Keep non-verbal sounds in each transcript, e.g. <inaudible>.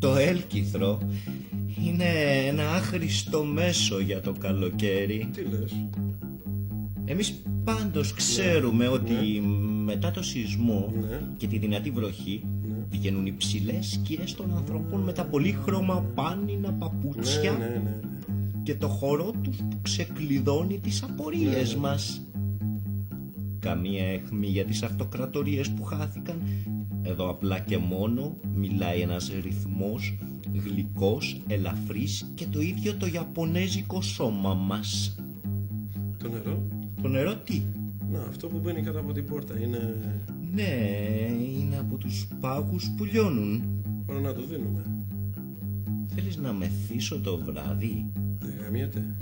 Το έλκυθρο είναι ένα άχρηστο μέσο για το καλοκαίρι. Τι λες; Εμείς πάντως ξέρουμε ότι μετά το σεισμό Ναι. και τη δυνατή βροχή πηγαίνουν οι ψηλές σκιές των ανθρώπων με τα πολύχρωμα πάνινα παπούτσια Ναι, ναι, ναι. και το χορό τους που ξεκλειδώνει τις απορίες μας. Καμία αιχμή για τις αυτοκρατορίες που χάθηκαν. Εδώ απλά και μόνο μιλάει ένας ρυθμός γλυκός, ελαφρύς και το ίδιο το ιαπωνέζικο σώμα μας. Το νερό; Το νερό τι; Να, αυτό που μπαίνει κάτω από την πόρτα είναι... Ναι, είναι από τους πάγους που λιώνουν. Πάμε να το δίνουμε. Θέλεις να μεθύσω το βράδυ; Δεν γαμιέται.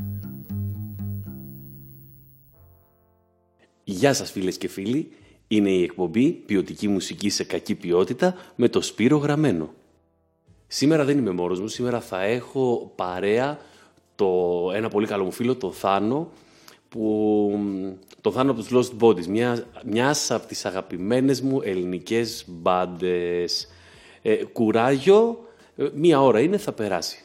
Γεια σας φίλες και φίλοι, είναι η εκπομπή Ποιοτική Μουσική σε Κακή Ποιότητα με το Σπύρο Γραμμένο. Σήμερα δεν είμαι μόνος μου, σήμερα θα έχω παρέα το, ένα πολύ καλό μου φίλο, το Θάνο, που, το Θάνο από τους Lost Bodies, μια, μιας από τις αγαπημένες μου ελληνικές μπάντες. Ε, κουράγιο, ε, μία ώρα είναι, θα περάσει.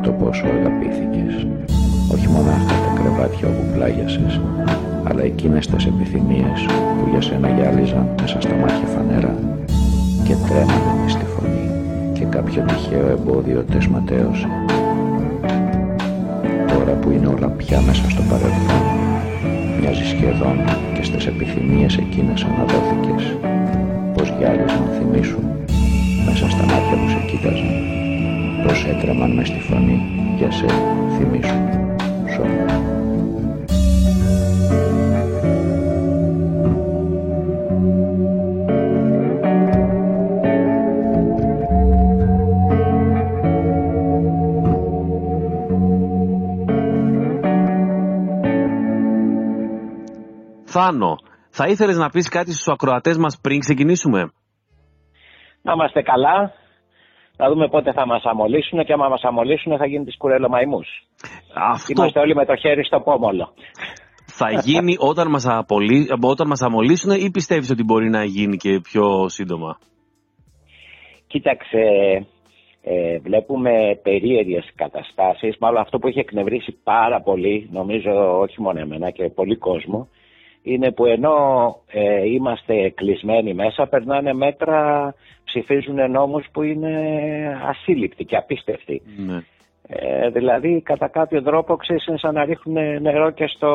Μόνο το πόσο αγαπήθηκες, όχι μονάχα τα κρεβάτια όπου πλάγιασες, αλλά εκείνες τις επιθυμίες που για σένα γυάλιζαν μέσα στα μάτια φανέρα και τρέμανε στη φωνή και κάποιο τυχαίο εμπόδιο τες ματέωσε. Τώρα που είναι όλα πια μέσα στο παρελθόν, μοιάζει σχεδόν και στις επιθυμίες εκείνες αναδόθηκες, πως γυάλιζαν θυμίσουν μέσα στα μάτια που σε κοίταζαν, πως έτρεμαν μες στη φωνή για σε θυμίσουν, σώμα. Θάνο, θα ήθελες να πεις κάτι στους ακροατές μας πριν ξεκινήσουμε; Να είμαστε καλά, να δούμε πότε θα μας αμολύσουν και άμα μας αμολύσουν θα γίνει τις κουρελομαϊμούς. Αυτό Είμαστε όλοι με το χέρι στο πόμολο. θα γίνει όταν μας, απολύ... όταν μας αμολύσουν ή πιστεύεις ότι μπορεί να γίνει και πιο σύντομα; Κοίταξε, ε, βλέπουμε περίεργες καταστάσεις, μάλλον αυτό που έχει εκνευρίσει πάρα πολύ, νομίζω όχι μόνο εμένα και πολύ κόσμο, είναι που ενώ ε, είμαστε κλεισμένοι μέσα, περνάνε μέτρα, ψηφίζουν νόμους που είναι ασύλληπτοι και απίστευτοι. Ναι. Ε, δηλαδή, κατά κάποιο τρόπο, ξέρεις, είναι σαν να ρίχνουν νερό και στο,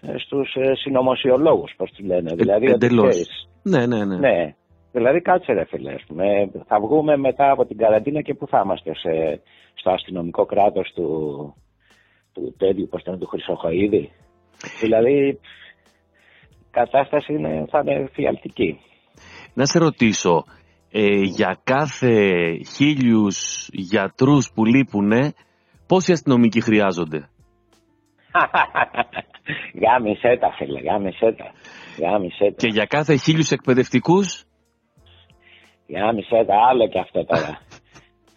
ε, στους ε, συνωμοσιολόγους, πώς τους λένε. δηλαδή, ότι εντελώς. ξέρεις, Ναι, ναι, ναι. ναι. Δηλαδή, κάτσε ρε φίλε, ας πούμε. θα βγούμε μετά από την καραντίνα και πού θα είμαστε, σε, στο αστυνομικό κράτος του, του τέτοιου, πώς το λένε, του Χρυσοχοίδη. δηλαδή, η κατάσταση είναι, θα είναι φιαλτική. Να σε ρωτήσω, ε, για κάθε χίλιους γιατρούς που λείπουνε, πόσοι αστυνομικοί χρειάζονται; <laughs> γάμισε τα, φίλε, γάμισε τα. Γάμισε τα. Και για κάθε χίλιους εκπαιδευτικούς, Γάμισε τα, άλλο και αυτό τώρα.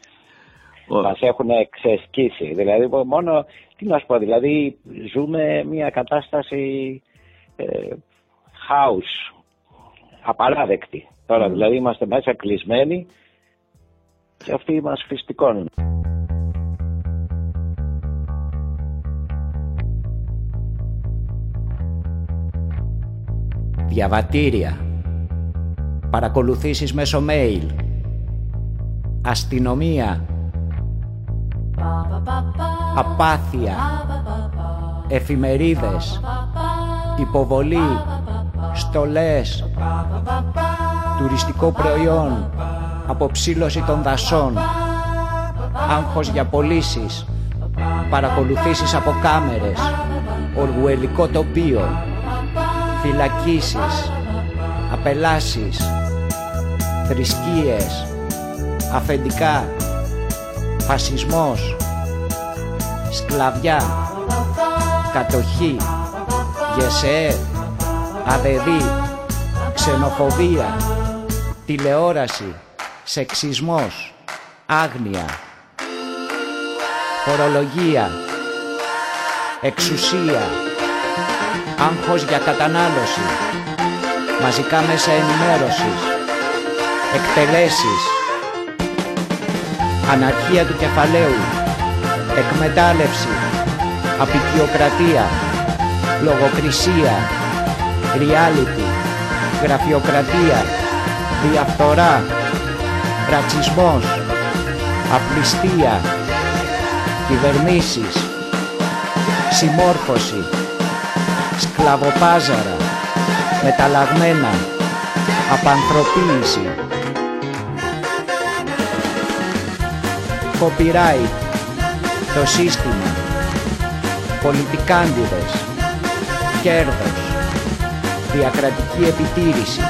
<laughs> ο- Μας έχουν ξεσκίσει. Δηλαδή, μόνο, τι να σου πω, δηλαδή, ζούμε μια κατάσταση ε, house, απαράδεκτη. Τώρα, δηλαδή, είμαστε μέσα κλεισμένοι και αυτοί μας φυστικώνουν. διαβατήρια, παρακολουθήσεις μέσω mail, αστυνομία, απάθεια, εφημερίδες, υποβολή, στολές, τουριστικό προϊόν, αποψήλωση των δασών, άγχος για πωλήσεις, παρακολουθήσεις από κάμερες, οργουελικό τοπίο, φυλακίσεις, απελάσεις, θρησκείες, αφεντικά, φασισμός, σκλαβιά, κατοχή, γεσέ, αδεδί, ξενοφοβία, τηλεόραση, σεξισμός, άγνοια, φορολογία, εξουσία, άγχος για κατανάλωση, μαζικά μέσα ενημέρωσης, εκτελέσεις, αναρχία του κεφαλαίου, εκμετάλλευση, απεικιοκρατία, λογοκρισία, reality, γραφειοκρατία, διαφθορά, ρατσισμός, απληστία, κυβερνήσεις, συμμόρφωση, σκλαβοπάζαρα, μεταλλαγμένα, απανθρωποίηση, copyright, το σύστημα, πολιτικάντιδες, κέρδος, διακρατική επιτήρηση,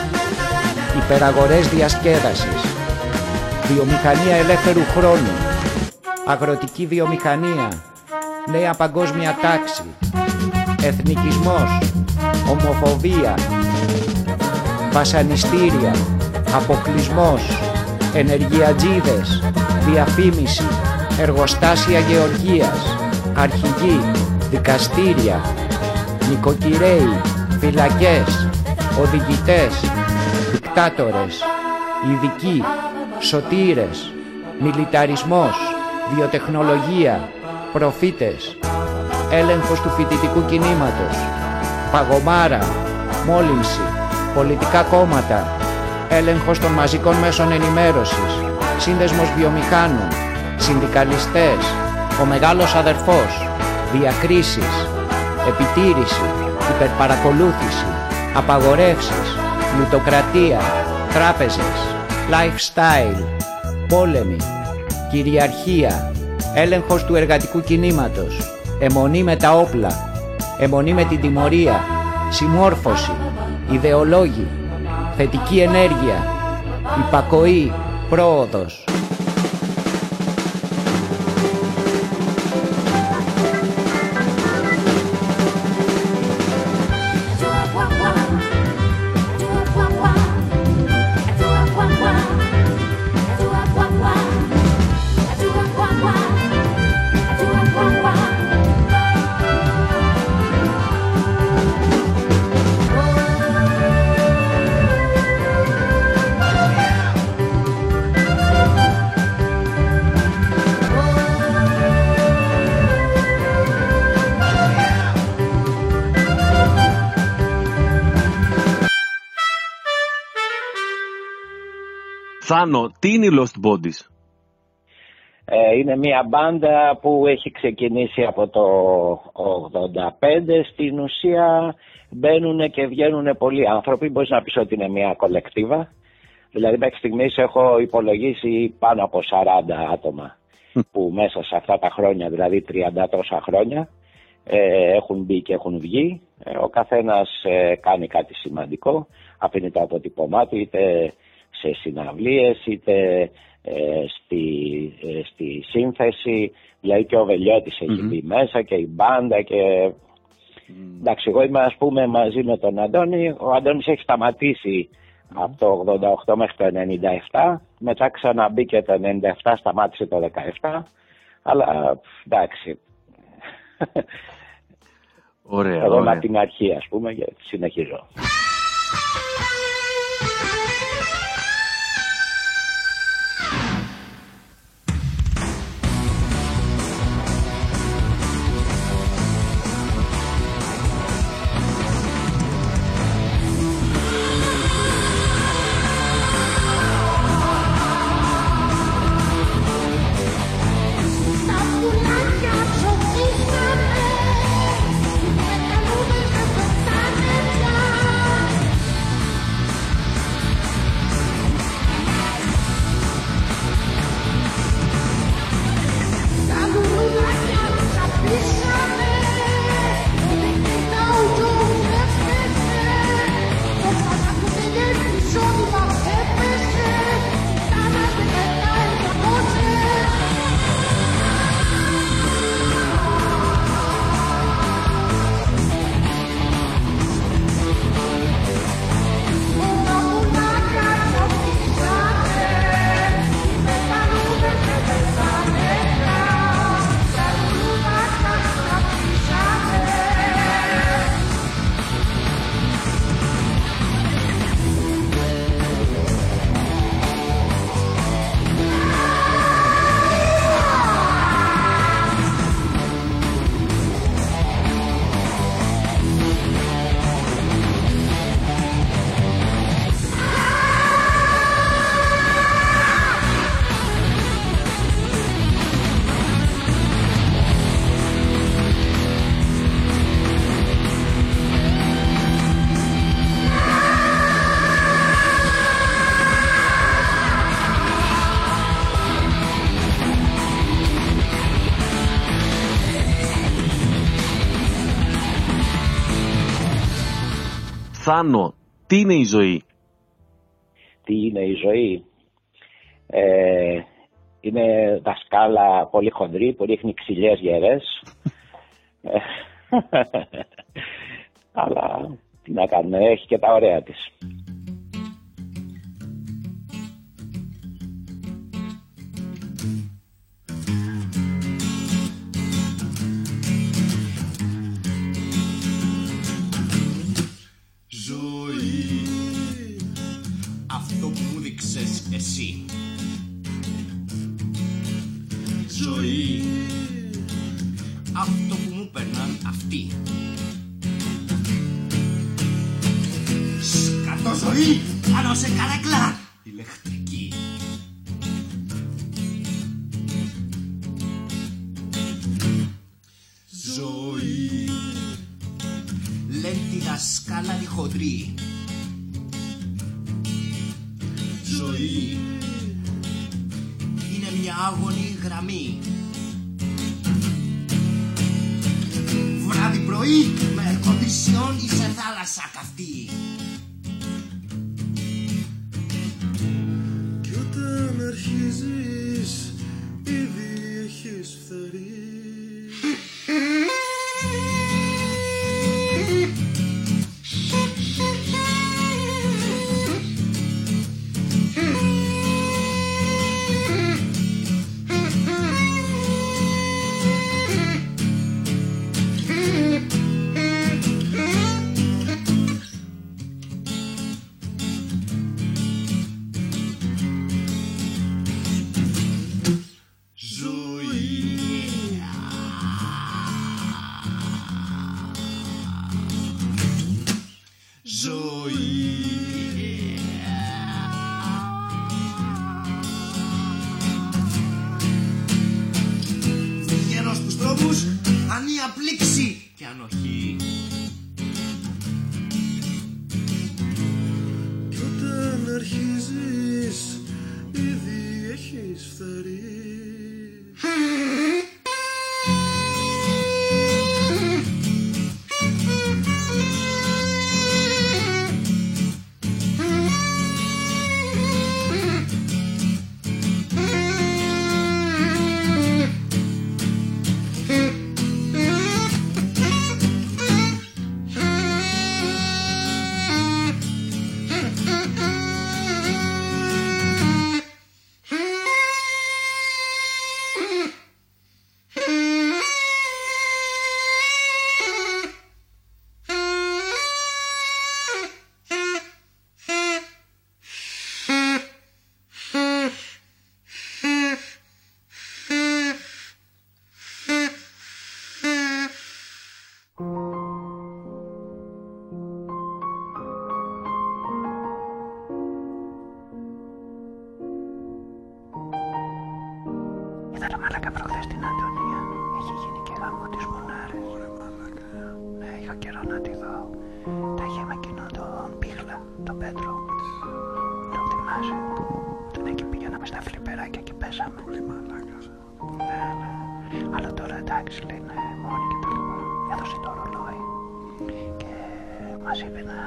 υπεραγορές διασκέδασης, βιομηχανία ελεύθερου χρόνου, αγροτική βιομηχανία, νέα παγκόσμια τάξη, εθνικισμός, ομοφοβία, βασανιστήρια, αποκλεισμός, ενεργειατζίδες, διαφήμιση, εργοστάσια γεωργίας, αρχηγοί, δικαστήρια, νοικοκυρέοι, φυλακές, οδηγητές, δικτάτορες, ειδικοί, σωτήρες, μιλιταρισμός, βιοτεχνολογία, προφήτες, έλεγχος του φοιτητικού κινήματος, παγωμάρα, μόλυνση, πολιτικά κόμματα, έλεγχος των μαζικών μέσων ενημέρωσης, σύνδεσμος βιομηχάνων, συνδικαλιστές, ο μεγάλος αδερφός, διακρίσεις, επιτήρηση, υπερπαρακολούθηση, απαγορεύσεις, λιτοκρατία, τράπεζες, lifestyle, πόλεμοι, κυριαρχία, έλεγχος του εργατικού κινήματος, αιμονή με τα όπλα, αιμονή με την τιμωρία, συμμόρφωση, ιδεολόγοι, θετική ενέργεια, υπακοή, πρόοδος. Θάνο, τι είναι οι Lost Bodies? Ε, είναι μια μπάντα που έχει ξεκινήσει από το 85. Στην ουσία μπαίνουν και βγαίνουν πολλοί άνθρωποι. Μπορείς να πεις ότι είναι μια κολεκτίβα. Δηλαδή μέχρι στιγμής έχω υπολογίσει πάνω από 40 άτομα που μέσα σε αυτά τα χρόνια, δηλαδή 30 τόσα χρόνια, ε, έχουν μπει και έχουν βγει. Ε, ο καθένας ε, κάνει κάτι σημαντικό, αφήνει το αποτυπωμά του, είτε σε συναυλίες, είτε ε, στη, ε, στη σύνθεση, δηλαδή και ο Βελιώτης έχει μπει μέσα και η μπάντα και... Εντάξει, εγώ είμαι ας πούμε μαζί με τον Αντώνη, ο Αντώνης έχει σταματήσει από το 88 μέχρι το 97, μετά ξαναμπήκε το 97, σταμάτησε το 17, αλλά εντάξει. Ωραία, Εγώ είμαι ωραία. από την αρχή ας πούμε και συνεχίζω. <laughs> Θάνο, τι είναι η ζωή; τι είναι η ζωή; Ε, είναι δασκάλα πολύ χοντρή που ρίχνει ξυλιές γερές. Ε, <laughs> <laughs> Αλλά τι να κάνουμε, έχει και τα ωραία της. Ζωή Αυτό που μου δείξες Ζωή. Αυτό που μου περνάν αυτοί. Σκατό ζωή. Πάνω σε καρέκλα. Ηλεκτρική. Ζωή. Λένε τη δασκάλα τη χοντρή Βράδυ πρωί με ερκοντισιόν ή σε θάλασσα καυτή. Κι όταν αρχίζεις Είδα ρε μαλάκα προχθές την Αντωνία. Έχει γίνει και γάμο της Μονάρες. Ναι, είχα καιρό να τη δω. Τα είχε με εκείνον τον Πίχλα, τον Πέτρο. Τον θυμάσαι που τον εκεί πηγαίναμε στα φλιπεράκια και πέσαμε. Πολύ μαλάκας. Ναι, ναι. Αλλά τώρα εντάξει λέει είναι μόνη και τα λοιπά. Έδωσε το ρολόι. Και μας είπε να...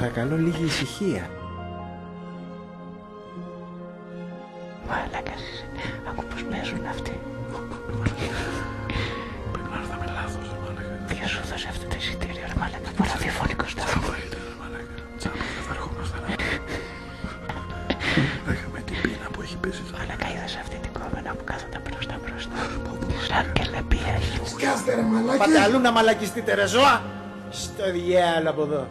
παρακαλώ λίγη ησυχία. Μάλακας. Ακού πως παίζουν αυτοί. Πρέπει να έρθαμε λάθος ρε μαλάκα Ποιος σου δώσε αυτό το εισιτήριο, ρε μάλακα. Πολλά διαφωνικό σταθμός. Τσάμπα ήταν ρε μαλάκα Τσάμπα δεν θα ερχόμασταν Έχαμε την πείνα που έχει πέσει σαν Μάλακα είδες αυτή την κόμενα που κάθονταν μπροστά μπροστά; Σαν και λεπία έχει. Πάτε αλλού να μαλακιστείτε ρε ζώα. Στο διάλο από εδώ.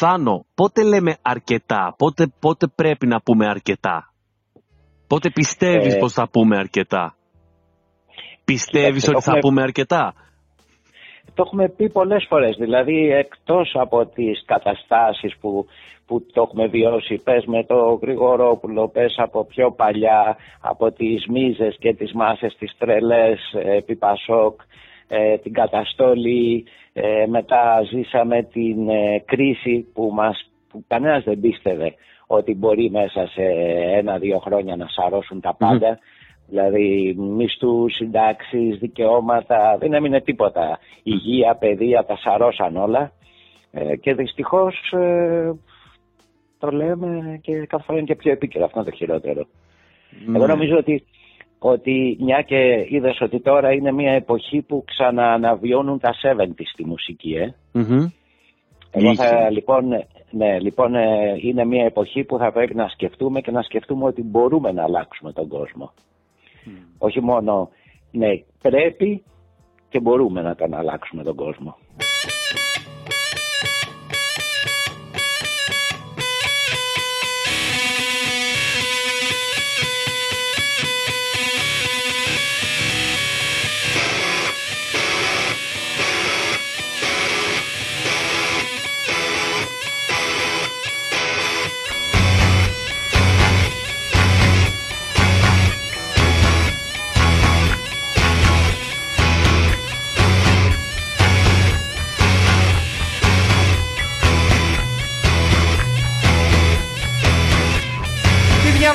Θάνο, πότε λέμε αρκετά, πότε, πότε πρέπει να πούμε αρκετά; Πότε πιστεύεις Ε, πως θα πούμε αρκετά; Πιστεύεις Κοιτάξτε, ότι θα έχουμε- πούμε αρκετά; Το έχουμε πει πολλές φορές, δηλαδή εκτός από τις καταστάσεις που, που το έχουμε βιώσει, πες με το Γρηγορόπουλο, πες από πιο παλιά, από τις μίζες και τις μάσες, τις τρελές, ε, επί Πασόκ, ε, την καταστόλη, ε, μετά ζήσαμε την ε, κρίση που, μας, που κανένας δεν πίστευε ότι μπορεί μέσα σε ένα-δύο χρόνια να σαρώσουν τα πάντα Δηλαδή μισθούς, συντάξεις, δικαιώματα, δεν έμεινε τίποτα. Υγεία, παιδεία, τα σαρώσαν όλα. Ε, και δυστυχώς ε, το λέμε και κάθε φορά είναι και πιο επίκαιρο. Αυτό είναι το χειρότερο. Εγώ νομίζω ότι, ότι μια και είδες ότι τώρα είναι μια εποχή που ξανααναβιώνουν τα 70 στη μουσική, ε. Μμμ. Εγώ Είχε. θα, λοιπόν, ναι, λοιπόν, ε, είναι μια εποχή που θα πρέπει να σκεφτούμε και να σκεφτούμε ότι μπορούμε να αλλάξουμε τον κόσμο. Όχι μόνο, ναι, πρέπει και μπορούμε να τον αλλάξουμε τον κόσμο.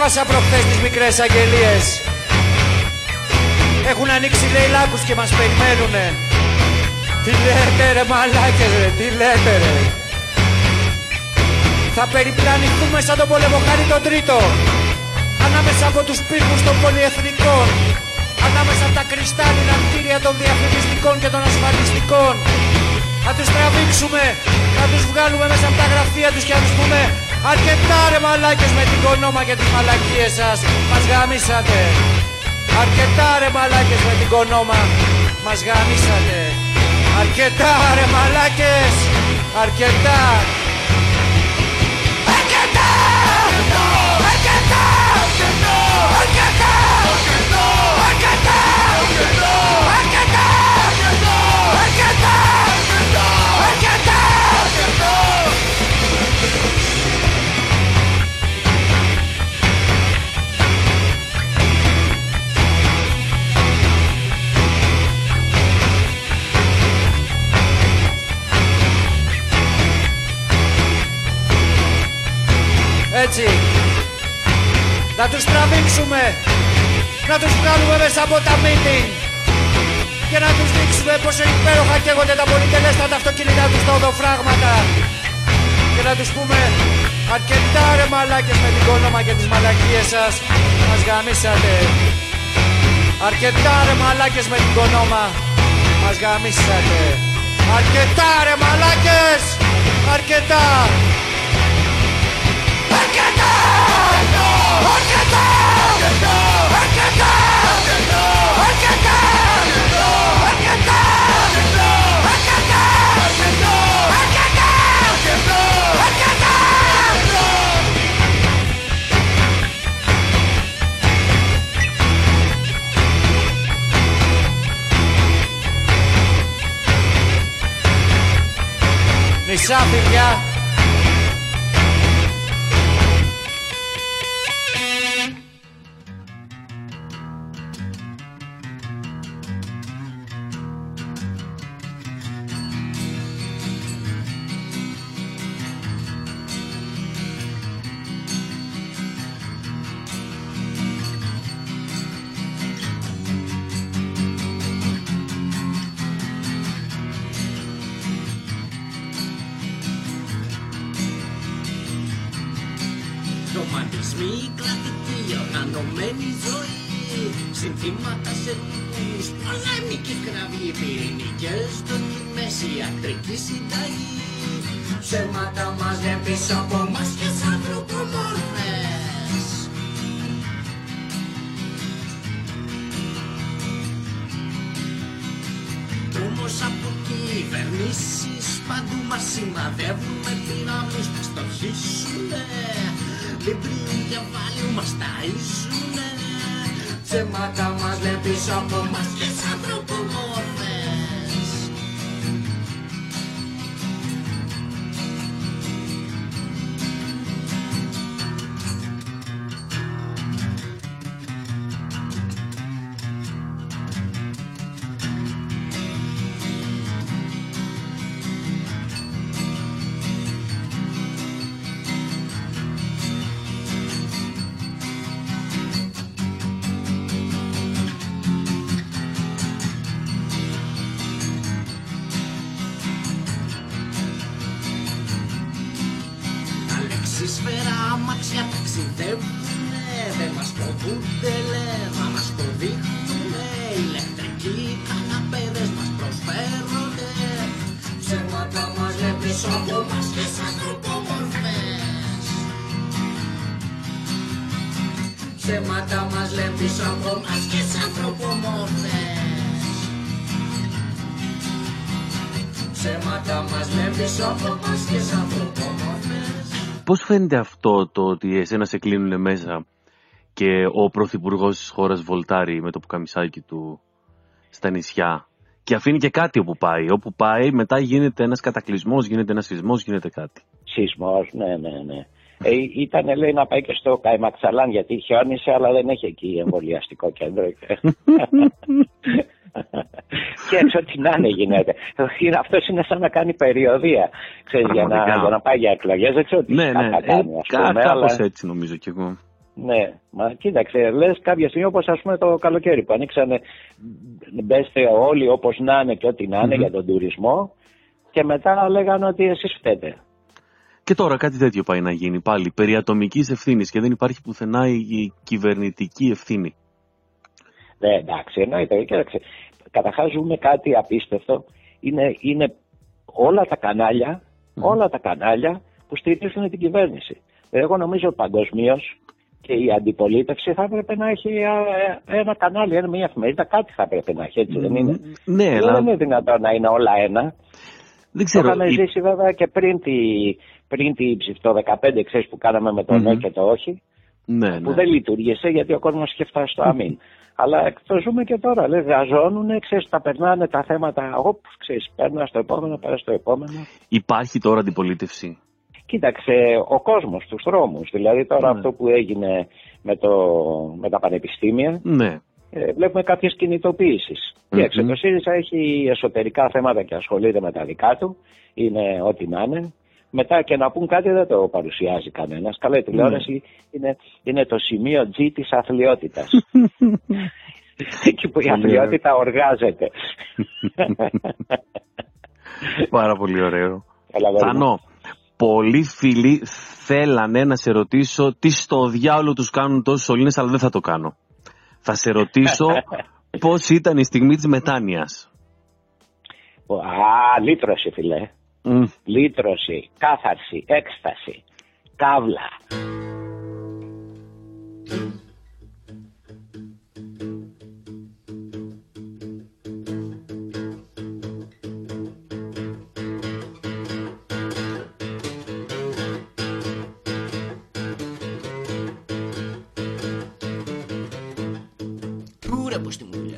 Διάβασα προχθές τις μικρές αγγελίες. Έχουν ανοίξει λέει λάκους και μας περιμένουνε. Τι λέτε ρε μαλάκες ρε, τι λέτε ρε. Θα περιπλανηθούμε σαν τον πολεμοχάρη τον τρίτο. Ανάμεσα από τους πύργους των πολυεθνικών. Ανάμεσα από τα κρυστάλλινα κτίρια των διαφημιστικών και των ασφαλιστικών. Να τους τραβήξουμε, να τους βγάλουμε μέσα από τα γραφεία τους και να τους πούμε Αρκετά ρε μαλάκες με την κονόμα και τις μαλακίες σας Μας γαμίσατε Αρκετά ρε μαλάκες με την κονόμα Μας γαμίσατε Αρκετά ρε μαλάκες Αρκετά Αρκετά Να τους τραβήξουμε Να τους βγάλουμε μέσα από τα meeting Και να τους δείξουμε πόσο υπέροχα καίγονται τα πολυτελέστατα αυτοκίνητα τους τα οδοφράγματα. Και να τους πούμε Αρκετά ρε μαλάκες με την κόνομα και τις μαλακίες σας Μας γαμίσατε Αρκετά ρε μαλάκες με την κονόμα Μας γαμίσατε Αρκετά ρε μαλάκες Αρκετά Αρκετά Μισά παιδιά πολέμικη κραυγή Πυρηνικές δοκιμές, ιατρική συνταγή. Ψέματα μας δεν πίσω από μας και σαν ανθρωπομόρφες Όμως από κυβερνήσεις παντού μας σημαδεύουν με δυνάμεις που στοχίσουνε Λιμπρίου και βάλιου μας ταΐζουνε Ψέματα μας λένε πίσω από μας και σαν ανθρωπομόρφες Πώς φαίνεται αυτό το ότι εσένα σε κλείνουν μέσα και ο πρωθυπουργός της χώρας βολτάρει με το πουκαμισάκι του στα νησιά και αφήνει και κάτι όπου πάει. Όπου πάει μετά γίνεται ένας κατακλυσμός, γίνεται ένας σεισμός, γίνεται κάτι. Σεισμός, ναι, ναι, ναι. Ε, ήταν λέει να πάει και στο Καϊμαξαλάν γιατί χιόνισε αλλά δεν έχει εκεί εμβολιαστικό κέντρο. <laughs> και έτσι ό,τι να είναι γίνεται. Αυτός είναι σαν να κάνει περιοδία. Ξέρεις, για, να, Πραγματικά. για να πάει για εκλογές. Δεν ξέρω τι ναι, θα ναι, θα ε, κάνει, ας κα- πούμε. κάπως αλλά- έτσι νομίζω κι εγώ. Ναι, μα κοίταξε, λες κάποια στιγμή όπως ας πούμε το καλοκαίρι που ανοίξανε μπέστε όλοι όπως να είναι και ό,τι να είναι Μμμ. για τον τουρισμό και μετά λέγανε ότι εσείς φταίτε. Και τώρα κάτι τέτοιο πάει να γίνει πάλι, περί ατομικής ευθύνης και δεν υπάρχει πουθενά η, η κυβερνητική ευθύνη. Ναι, εντάξει, εννοείται. Κοίταξε, καταρχάς ζούμε κάτι απίστευτο. Είναι, είναι όλα τα κανάλια, όλα τα κανάλια που στηρίζουν την κυβέρνηση. Εγώ νομίζω παγκοσμίως και η αντιπολίτευση θα έπρεπε να έχει α, ε, ένα κανάλι, ένα, μια εφημερίδα, κάτι θα έπρεπε να έχει, έτσι δεν είναι. Ναι, δεν αλλά είναι δυνατόν να είναι όλα ένα. δεν Το ξέρω. είχαμε η- ζήσει βέβαια και πριν τη, πριν τη ψηφ- το 15, ξέρεις που κάναμε με το Μμμ. ναι και το όχι, Ναι, που ναι. δεν λειτουργήσε γιατί ο κόσμος είχε φτάσει στο αμήν. Αλλά το ζούμε και τώρα, λέει, γαζώνουν, ξέρεις, τα περνάνε τα θέματα, όπ, ξέρεις, παίρνω στο επόμενο, πέρα στο επόμενο. Υπάρχει τώρα αντιπολίτευση; Κοίταξε, ο κόσμος στους δρόμους, δηλαδή τώρα Ναι. αυτό που έγινε με, το, με τα πανεπιστήμια, Ναι. ε, βλέπουμε κάποιες κινητοποιήσεις. Μμμ. Κοίταξε, το ΣΥΡΙΖΑ έχει εσωτερικά θέματα και ασχολείται με τα δικά του, είναι ό,τι να είναι. Μετά και να πούν κάτι δεν το παρουσιάζει κανένας. Καλά, η τηλεόραση είναι, είναι το σημείο G της αθλειότητας. <laughs> Εκεί που η Πολύ αθλειότητα οργάζεται. <laughs> Πάρα πολύ ωραίο. Έλα, αγόρι μου. Θανό, πολλοί φίλοι θέλανε να σε ρωτήσω τι στο διάολο τους κάνουν τόσους σωλήνες, αλλά δεν θα το κάνω. Θα σε ρωτήσω <laughs> πώς ήταν η στιγμή της μετάνοιας. Α, λύτρωση φίλε. Mm. Λύτρωση, κάθαρση, έκσταση, καύλα. Πούρα από μου μουλιά.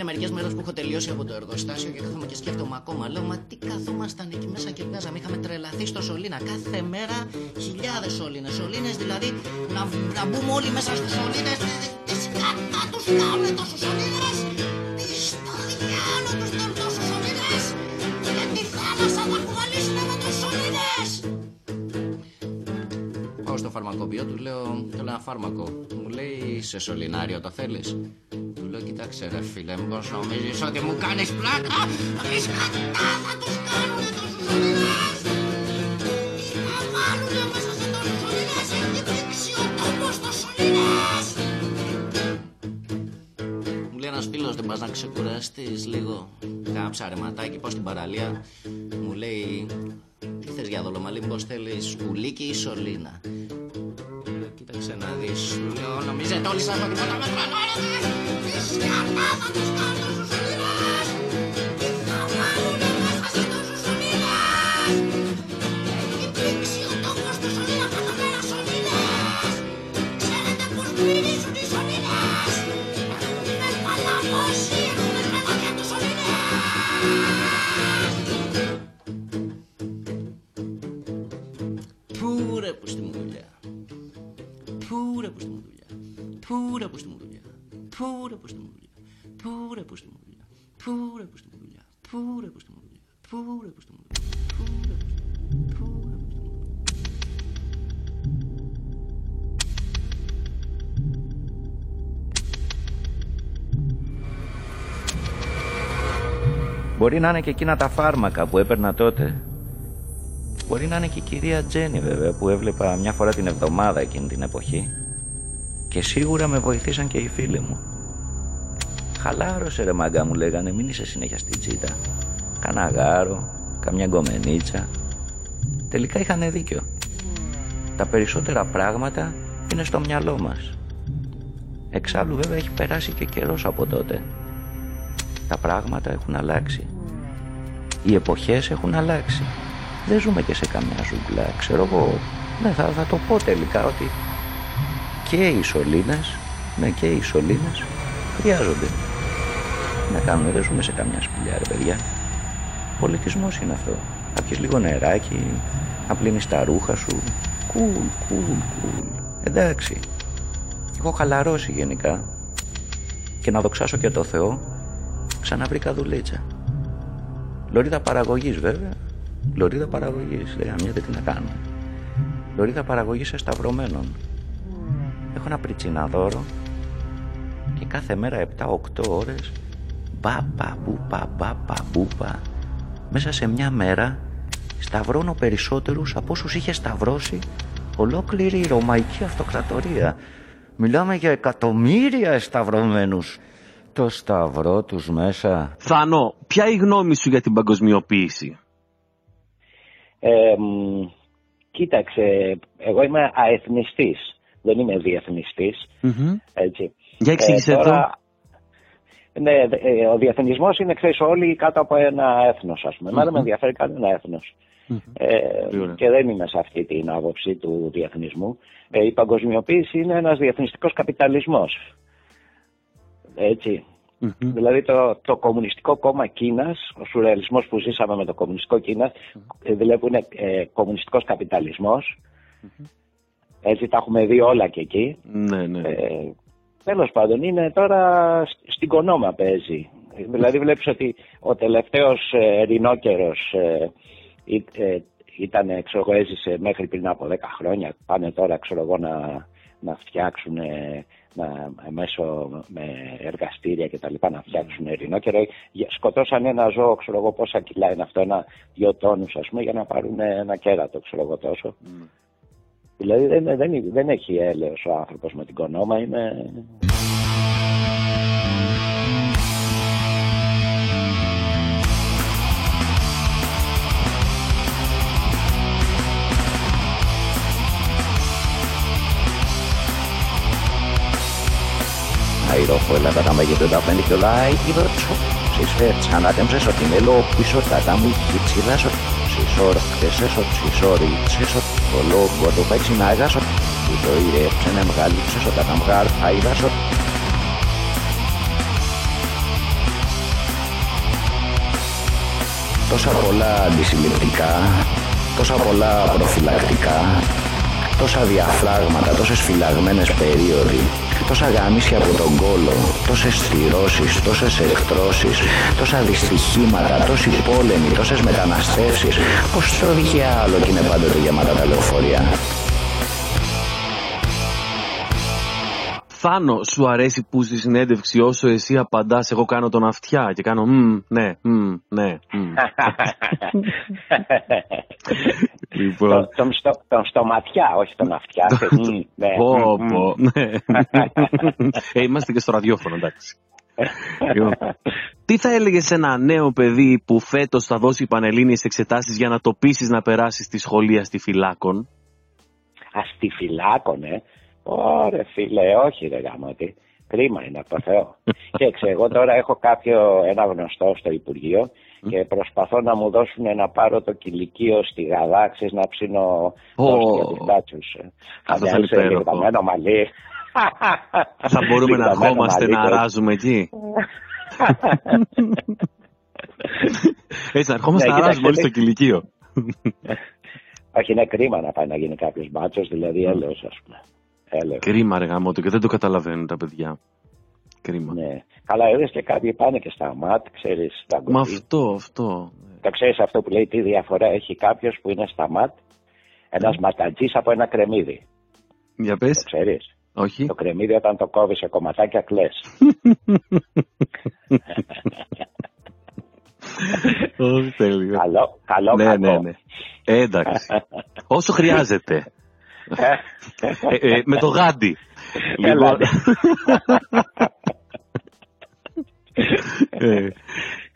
Είναι μερικές μέρες που έχω τελειώσει από το εργοστάσιο και κάθομαι και σκέφτομαι ακόμα. Λέω, μα τι καθόμασταν εκεί μέσα και βγάζαμε. Είχαμε τρελαθεί στο σωλήνα. Κάθε μέρα χιλιάδες σωλήνες. Σωλήνες δηλαδή να, να μπούμε όλοι μέσα στου σωλήνες. Τι σκάτα τους κάνουν τόσους σωλήνες; Τι στο διάλογο τους κάνουν τόσους σωλήνες; Και τη θάλασσα θα κουβαλήσουν με τους σωλήνες. Πάω στο φαρμακοποιό, του λέω, θέλω ένα φάρμακο. Μου λέει, σε σωληνάριο το θέλεις; Του λέω, κοιτάξε ρε φίλε, μήπως νομίζεις ότι μου κάνεις πλάκα; Τις κατά θα τους κάνουν τόσους σωληνές. Τι θα βάλουνε μέσα σε τόσους σωληνές. Έχει πλήξει ο τόπος των σωληνές. Μου λέει ένας φίλος, δεν πας να ξεκουραστείς λίγο. Κάνα ψαρεματάκι, πάω στην παραλία. Μου λέει, τι θες για δολομαλή, μήπως θέλεις σκουλίκι ή σωλήνα; Του λέω, Κοίταξε να δεις, του λέω, νομίζετε όλοι σας ότι μετά με τρελαίνετε; Τις σκάτα θα τους κάνω από στη μου δουλειά. Πού από στη μου δουλειά. Πού από στη μου δουλειά. Πού από στη μου δουλειά. Πού από στη μου δουλειά. Πού από στη Μπορεί να είναι και εκείνα τα φάρμακα που έπαιρνα τότε. Μπορεί να είναι και η κυρία Τζένι βέβαια που έβλεπα μια φορά την εβδομάδα εκείνη την εποχή και σίγουρα με βοηθήσαν και οι φίλοι μου. Χαλάρωσε ρε μάγκα μου λέγανε μην είσαι συνέχεια στην τσίτα. Κάνα γάρο, καμιά γκομενίτσα. Τελικά είχαν δίκιο. Τα περισσότερα πράγματα είναι στο μυαλό μας. Εξάλλου βέβαια έχει περάσει και καιρός από τότε. Τα πράγματα έχουν αλλάξει. Οι εποχές έχουν αλλάξει. Δεν ζούμε και σε καμιά ζούγκλα, ξέρω εγώ. Ναι, θα, θα το πω τελικά ότι και οι σωλήνες, ναι και οι σωλήνες χρειάζονται. Τι Να κάνουμε, δεν ζούμε σε καμιά σπηλιά ρε παιδιά. Πολιτισμός είναι αυτό. Να πιεις λίγο νεράκι, να πλύνεις τα ρούχα σου. Κουλ, κουλ, κουλ. Εντάξει. Έχω χαλαρώσει γενικά. Και να δοξάσω και το Θεό, ξαναβρήκα δουλίτσα. Λωρίδα παραγωγής βέβαια. Λωρίδα παραγωγής. Δεν γαμιέται τι να κάνω. Λωρίδα παραγωγής εσταυρωμένων. Έχω ένα πριτσιναδόρο και κάθε μέρα 7-8 ώρες μπάπα μπούπα μπάπα μπούπα μέσα σε μια μέρα σταυρώνω περισσότερους από όσους είχε σταυρώσει ολόκληρη η Ρωμαϊκή Αυτοκρατορία. Μιλάμε για εκατομμύρια εσταυρωμένους. Το σταυρό τους μέσα. Θάνο, ποια η γνώμη σου για την παγκοσμιοποίηση; Ε, μ, κοίταξε, εγώ είμαι αεθνιστής, δεν είμαι διεθνιστής, έτσι. Για εξήγησέ το. Ναι, ε, ο διεθνισμός είναι, ξέρεις, όλοι κάτω από ένα έθνος, ας πούμε. Εμένα δεν με ενδιαφέρει κανένα έθνος. Ε, Πολύ ωραία. και δεν είμαι σε αυτή την άποψη του διεθνισμού. Ε, η παγκοσμιοποίηση είναι ένας διεθνιστικός καπιταλισμός. Έτσι. Δηλαδή το, το Κομμουνιστικό Κόμμα Κίνας, ο σουρεαλισμός που ζήσαμε με το Κομμουνιστικό Κίνας, ε, δηλαδή που είναι ε, κομμουνιστικός καπιταλισμός. Έτσι τα έχουμε δει όλα και εκεί. Ναι, ναι. Ε, Τέλος πάντων, είναι τώρα σ- στην κονόμα παίζει. Δηλαδή βλέπεις ότι ο τελευταίος ε, ρινόκερος ε, ή- ε, ήταν, ξέρω εγώ, έζησε μέχρι πριν από 10 χρόνια. Πάνε τώρα, ξέρω εγώ, να, να φτιάξουν ε, να, μέσω με εργαστήρια και τα λοιπά να φτιάξουν ρινόκερο. Για- Σκοτώσαν ένα ζώο, ξέρω εγώ, πόσα κιλά είναι αυτό, ένα δυο τόνους ας πούμε, για να πάρουν ένα κέρατο, ξέρω εγώ τόσο. Δηλαδή δεν, δεν, δεν έχει έλεος ο άνθρωπος με την κονόμα, είναι... Αηρόχο έλαβα τα μέγεθο τα πέντε και όλα είδω τσο. Συσφέρ ξανάτεμψε ότι μέλο πίσω τα τα μου χιτσιλάσω. Συσόρ, χτεσέσω, συσόρι, τσέσω. Το λόγο το παίξει να αγάσω. Που το ήρε ψένε μεγάλη ψέσω τα τα μγάρ αιδάσω. Τόσα πολλά αντισυλληπτικά, τόσα πολλά προφυλακτικά, τόσα διαφράγματα, τόσες φυλαγμένες περίοδοι, τόσα γαμίσια από τον κόλο, τόσες στηρώσεις, τόσες εκτρώσεις, τόσα δυστυχήματα, τόσοι πόλεμοι, τόσες μεταναστεύσεις. Πώς το άλλο και είναι πάντοτε γεμάτα τα λεωφορεία. Θάνο, σου αρέσει που στη συνέντευξη όσο εσύ απαντάς εγώ κάνω τον αυτιά και κάνω μμ, ναι, μμ, ναι, μμ. <laughs> λοιπόν, τον, τον, στο, τον στοματιά, όχι τον αυτιά. <laughs> Μμ, ναι. πω, Μμ, πω, μμ. ναι. <laughs> ε, είμαστε και στο ραδιόφωνο, εντάξει. Λοιπόν, τι θα έλεγες σε ένα νέο παιδί που φέτος θα δώσει πανελλήνιες εξετάσεις για να το πείσεις να περάσεις στη σχολεία στη Φυλάκων. Αστιφυλάκωνε. Ωρε φίλε, όχι ρε γαμώτη. Κρίμα είναι από το Θεό. <laughs> Κοίταξε, εγώ τώρα έχω κάποιο ένα γνωστό στο Υπουργείο και προσπαθώ να μου δώσουν να πάρω το κηλικείο στη Γαδά, ξέρεις, να ψήνω Ω. oh. για τους μπάτσους. ε. Αυτό Να θα είναι είσαι υπέροχο. λιγδαμένο μαλλί. Θα μπορούμε να Λιγδαμένο ερχόμαστε μαλλί, να το- αράζουμε εκεί. Έτσι, να ερχόμαστε Ναι, να αράζουμε όλοι κοίταξε, στο κηλικείο. Όχι, είναι κρίμα να πάει να γίνει κάποιος μπάτσος, δηλαδή έλεος, ας πούμε. Έλεος. Κρίμα ρε γαμότο και δεν το καταλαβαίνουν τα παιδιά. Κρίμα. Ναι. Καλά, είδες και κάποιοι πάνε και στα ΜΑΤ, ξέρεις, τα Μα γκουπί. αυτό, αυτό. Το ξέρεις αυτό που λέει τι διαφορά έχει κάποιος που είναι στα ΜΑΤ, ένας ματατζής από ένα κρεμμύδι. Για Το πες. ξέρεις; Όχι. Το κρεμμύδι όταν το κόβεις σε κομματάκια κλαις. Όχι, τέλειο. καλό, καλό Ναι, κακό. ναι, ναι. Ε, εντάξει. Όσο χρειάζεται. Ε, ε, με το γάντι. Έλα, Λοιπόν, ε,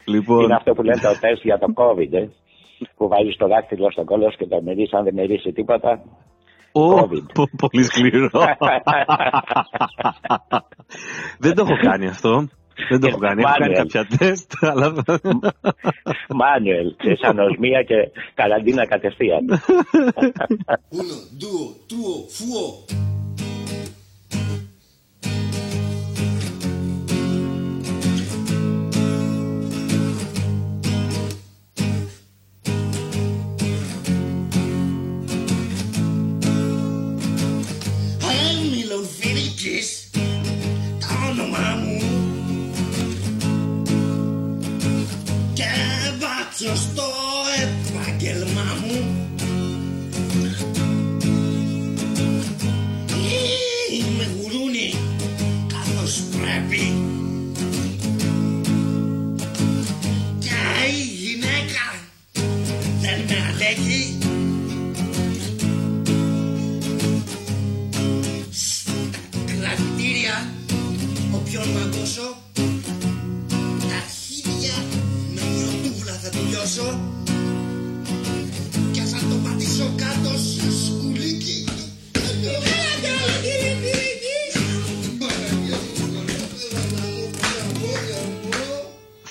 λοιπόν, Είναι αυτό που λένε το τεστ για το COVID, ε. Που βάζεις το δάκτυλο στον κόλλο σου και το μυρίσει, αν δεν μυρίσει τίποτα. Ω, COVID. πο- πολύ σκληρό. <laughs> Δεν το έχω κάνει αυτό. Δεν το έχω κάνει. Έχω κάνει Μάνιελ. κάποια τεστ, αλλά... Μάνιουελ, και σαν οσμία και καραντίνα κατευθείαν. Uno, due, tuo, fuo. Βάτσω στο επάγγελμά μου. Είμαι γουρούνι καθώς πρέπει. Και η γυναίκα δεν με αντέχει. Στα κρατήρια όποιον μαγκώσω θα του λιώσω Κι θα το πατήσω κάτω σε σκουλίκι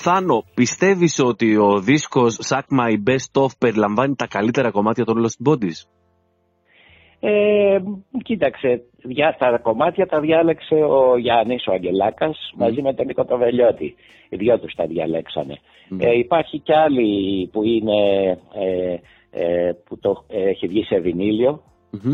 Θάνο, πιστεύεις ότι ο δίσκος Suck My Best Off περιλαμβάνει τα καλύτερα κομμάτια των Lost Bodies? Ε, κοίταξε, δια, τα κομμάτια τα διάλεξε ο Γιάννης ο Αγγελάκας μαζί με τον Νίκο Τοβελιώτη. Οι δυο τους τα διαλέξανε. Ε, υπάρχει κι άλλη που είναι ε, ε, που το ε, έχει βγει σε βινίλιο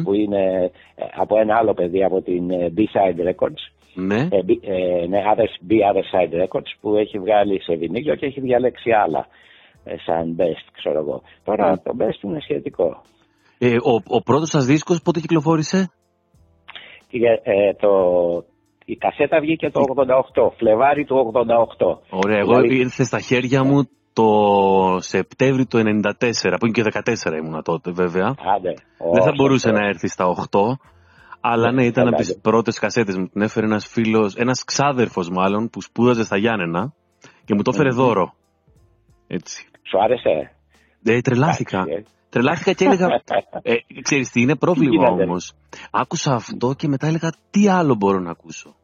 που είναι ε, από ένα άλλο παιδί από την ε, B-Side Records. Ναι. Ε, B, ε, ναι, others, B Other Side Records που έχει βγάλει σε βινίλιο και έχει διαλέξει άλλα ε, σαν best, ξέρω εγώ. Τώρα το best είναι σχετικό. Ε, ο, ο πρώτος σας δίσκος πότε κυκλοφόρησε; Και, ε, το, η κασέτα βγήκε το 88, Φλεβάρι του 88. Ωραία, εγώ Δηλαδή, ήρθε στα χέρια μου το Σεπτέμβρη του 94, που είναι και 14 ήμουνα τότε βέβαια. Άντε, Δεν θα όσο μπορούσε αυτό. να έρθει στα 8, αλλά ναι, ήταν από καλά, τις ναι. πρώτες κασέτες μου. Την έφερε ένας φίλος, ένας ξάδερφος μάλλον, που σπούδαζε στα Γιάννενα και μου το έφερε δώρο. Έτσι. Σου άρεσε; Ε, τρελάθηκα. Εντάξει, ε. Τρελάθηκα και έλεγα. Ε, ξέρεις τι είναι πρόβλημα γίνεται; όμως. Άκουσα αυτό και μετά έλεγα τι άλλο μπορώ να ακούσω;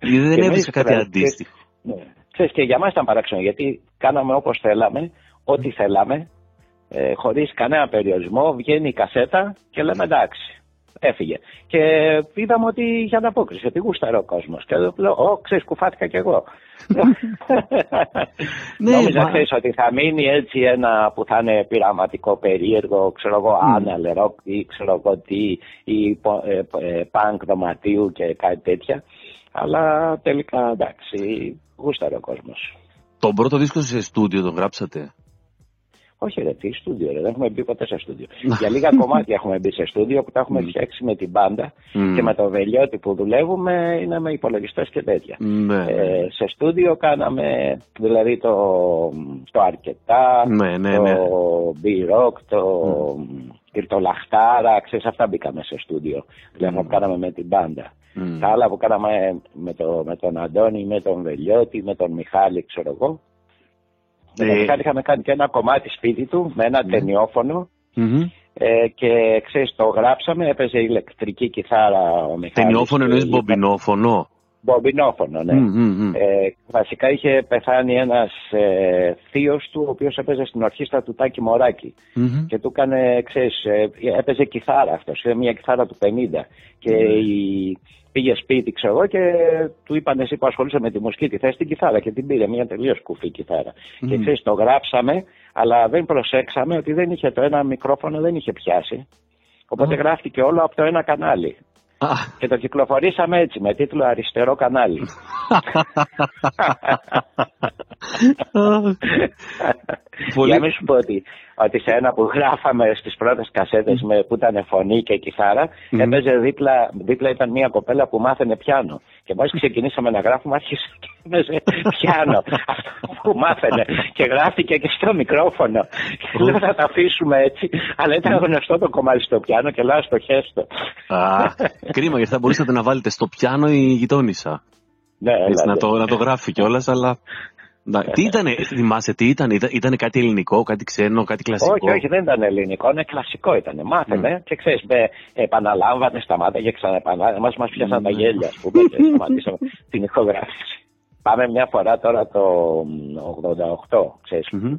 Γιατί δεν Και εμείς έβρισκα κάτι τρελα- αντίστοιχο. Ναι. Ξέρεις, και για μας ήταν παράξενο γιατί κάναμε όπως θέλαμε, ό,τι θέλαμε, ε, χωρίς κανένα περιορισμό, βγαίνει η κασέτα και λέμε εντάξει. Έφυγε. Και είδαμε ότι είχε ανταπόκριση, ότι γούσταρε ο κόσμος. Και λέω, Ω, ξέρεις, κουφάθηκα κι εγώ. <laughs> Ναι, Νόμιζα, μα- ξέρεις, ότι θα μείνει έτσι ένα που θα είναι πειραματικό, περίεργο, ξέρω εγώ, άναλε ροκ ή ξέρω εγώ τι, ή πο- ε, ε, punk δωματίου και κάτι τέτοια. Αλλά τελικά, εντάξει, γούσταρε ο κόσμος. Τον πρώτο δίσκο σε στούντιο τον γράψατε; Όχι ρε, τι στούντιο ρε, δεν έχουμε μπει ποτέ σε στούντιο. Για λίγα κομμάτια έχουμε μπει σε στούντιο που τα έχουμε φτιάξει με την μπάντα Μμ. και με το βελιώτη που δουλεύουμε είναι με υπολογιστές και τέτοια. Ναι. Ε, σε στούντιο κάναμε δηλαδή το, το αρκετά, Ναι, ναι, το ναι. B-Rock, το Κυρτολαχτάρα, ξέρεις αυτά μπήκαμε σε στούντιο. Δηλαδή που κάναμε με την μπάντα. Μμ. Τα άλλα που κάναμε με, το, με τον Αντώνη, με τον Βελιώτη, με τον Μιχάλη, ξέρω εγώ. Με τον Ε, Μιχάλη είχαμε κάνει και ένα κομμάτι σπίτι του με ένα ταινιόφωνο μμμ. ε, και ξέρεις το γράψαμε, έπαιζε ηλεκτρική κιθάρα ο Μιχάλης. Ταινιόφωνο εννοείς και- μπομπινόφωνο; Μπομπινόφωνο, ναι. Μμ, μμ, μμ. Ε, βασικά είχε πεθάνει ένας ε, θείος του, ο οποίος έπαιζε στην ορχήστρα του Τάκη Μωράκη. Μμμ. Και του έκανε, ξέρεις, ε, έπαιζε κιθάρα αυτός, είχε μια κιθάρα του 50. Και Ναι. η, πήγε σπίτι, ξέρω εγώ, και του είπαν εσύ που ασχολείσαι με τη μουσική, τι θες την κιθάρα. Και την πήρε, μια τελείως κουφή κιθάρα. Και ξέρεις, το γράψαμε, αλλά δεν προσέξαμε ότι δεν είχε το ένα μικρόφωνο, δεν είχε πιάσει. Οπότε γράφτηκε όλο από το ένα κανάλι. Α, Και το κυκλοφορήσαμε έτσι, με τίτλο Αριστερό κανάλι. <laughs> Πολύ- Για να μην σου πω ότι, ότι σε ένα που <laughs> γράφαμε στις πρώτες κασέτες με, που ήταν φωνή και κιθάρα, έπαιζε δίπλα, δίπλα ήταν μια κοπέλα που μάθαινε πιάνο. Και μόλις ξεκινήσαμε να γράφουμε, άρχισε και σε πιάνο. <laughs> Αυτό που μάθαινε και γράφτηκε και στο μικρόφωνο. Και λέω θα τα αφήσουμε έτσι. Αλλά ήταν γνωστό το κομμάτι στο πιάνο και λέω στο χέστο. Α, κρίμα γιατί θα μπορούσατε να βάλετε στο πιάνο η γειτόνισσα. Ναι, Έτσι, έλα, να, ναι. το, να το γράφει κιόλας, αλλά. Να, τι ήταν, θυμάσαι τι ήταν, ήταν, ήτανε κάτι ελληνικό, κάτι ξένο, κάτι κλασικό; Όχι, όχι, δεν ήταν ελληνικό, είναι κλασικό ήταν. Μάθαινε και ξέρεις, επαναλάμβανε, σταμάταγε, ξαναεπανάλαβε. Μας μας πιάσαν τα γέλια, ας πούμε, και σταματήσαμε <laughs> την ηχογράφηση. Πάμε μια φορά τώρα το μ, 88, ξέρεις, Μμμ.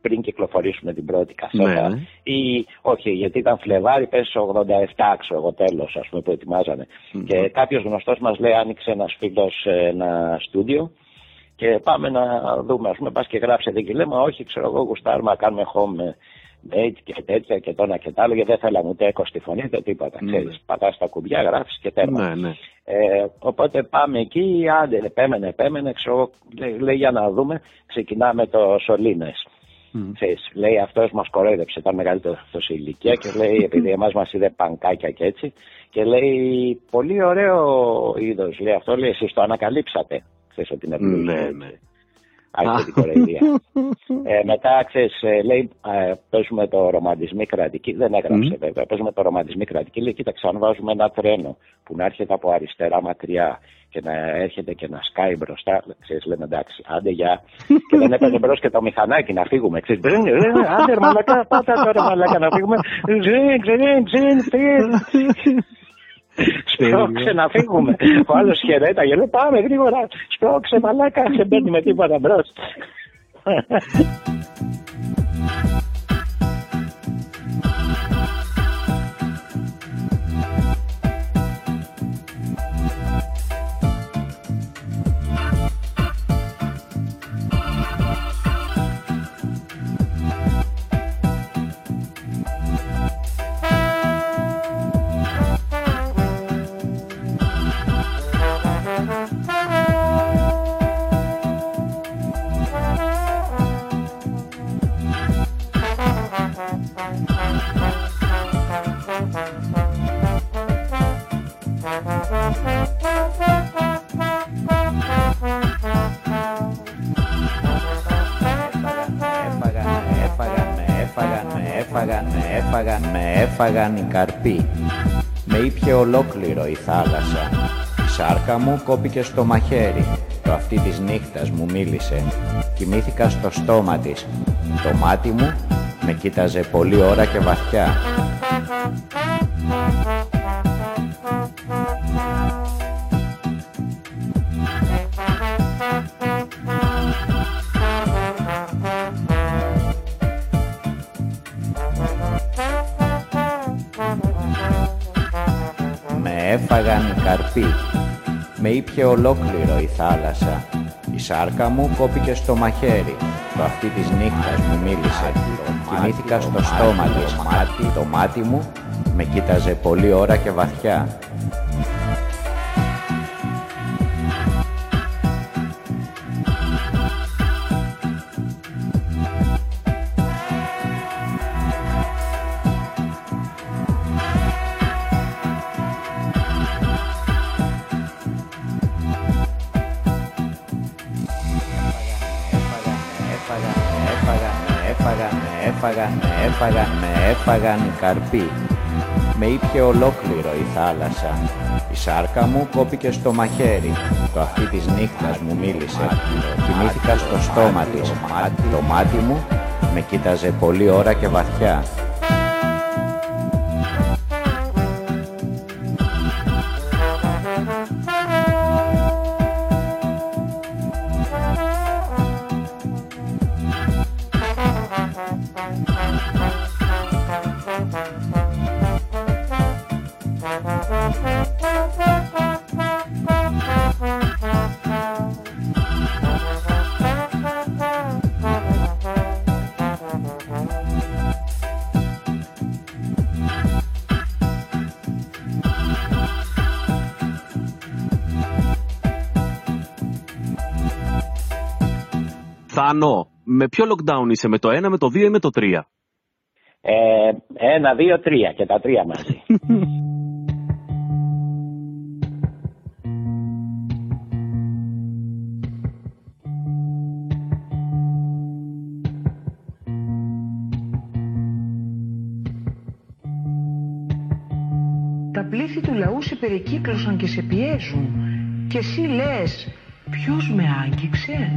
πριν κυκλοφορήσουμε την πρώτη κασέτα. Ναι. Ή, όχι, γιατί ήταν Φλεβάρι, πες 87, ξέρω εγώ τέλος, ας πούμε, που ετοιμάζανε. Και κάποιος γνωστός μας λέει, άνοιξε ένας φίλος ε, ένα στούντιο και πάμε να δούμε, ας πούμε, πας και γράψε εκεί. Και λέμε, όχι, ξέρω εγώ, γουστάρουμε να κάνουμε home made και τέτοια και τόνα και τα άλλο, γιατί δεν θέλαμε ούτε έκο στη φωνή, ούτε τίποτα. Ναι. Ξέρεις, πατάς τα κουμπιά, γράφεις και τέρμα. Ναι, ναι. Ε, οπότε πάμε εκεί, άντε, επέμενε, επέμενε, ξέρω, εγώ, λέει, λέει, για να δούμε, ξεκινάμε το Σολίνες. Μμ. Ξέρεις, λέει αυτός μας κορόιδεψε, ήταν μεγαλύτερο αυτός σε ηλικία και λέει <laughs> επειδή εμάς μας είδε πανκάκια και έτσι και λέει πολύ ωραίο είδος, λέει αυτό, λέει εσείς το ανακαλύψατε. Ξέρεις ότι είναι πλούσιο, Ναι, έτσι. ναι. Άρχισε την κοροϊδία. ε, μετά, ξέρεις, ε, λέει, ε, παίζουμε το ρομαντισμή κρατική. Δεν έγραψε Μμ. βέβαια. Παίζουμε το ρομαντισμή κρατική. Λέει, κοίταξε, αν βάζουμε ένα τρένο που να έρχεται από αριστερά μακριά και να έρχεται και να σκάει μπροστά, ξέρεις, λέμε εντάξει, άντε για. και δεν έπαιρνε μπρος και το μηχανάκι να φύγουμε. Ξέρεις, «Μπριν, μπριν, άντε ρε μαλακά, πάτα τώρα μαλακά να φύγουμε. Ζιν, ζιν, ζιν, φύγε. Σπρώξε να φύγουμε. Ο άλλος χαιρέταγε. Λέει πάμε γρήγορα. Σπρώξε μαλάκα. Δεν μπαίνει με τίποτα μπρος. Έφαγαν οι καρποί. Με ήπια ολόκληρο η θάλασσα. Η σάρκα μου κόπηκε στο μαχαίρι. Το αυτή της νύχτας μου μίλησε. Κοιμήθηκα στο στόμα της. Το μάτι μου με κοίταζε πολύ ώρα και βαθιά. Έφαγαν οι καρποί. Με ήπια ολόκληρο η θάλασσα. Η σάρκα μου κόπηκε στο μαχαίρι. Το αυτή της νύχτας μου μίλησε. Κοιμήθηκα στο στόμα της. Μάτι, το μάτι μου με κοίταζε πολύ ώρα και βαθιά. Έφαγαν οι καρποί. Με ήπια ολόκληρο η θάλασσα. Η σάρκα μου κόπηκε στο μαχαίρι. Το αυτή της νύχτας μου μίλησε. Κοιμήθηκα στο στόμα της. Το μάτι μου με κοίταζε πολύ ώρα και βαθιά. πιθανό, με ποιο lockdown είσαι, με το 1, με το 2 ή με το 3. Ε, ένα, δύο, τρία και τα τρία μαζί. Τα πλήθη του λαού σε περικύκλωσαν και σε πιέζουν. Και εσύ λες, ποιος με άγγιξε;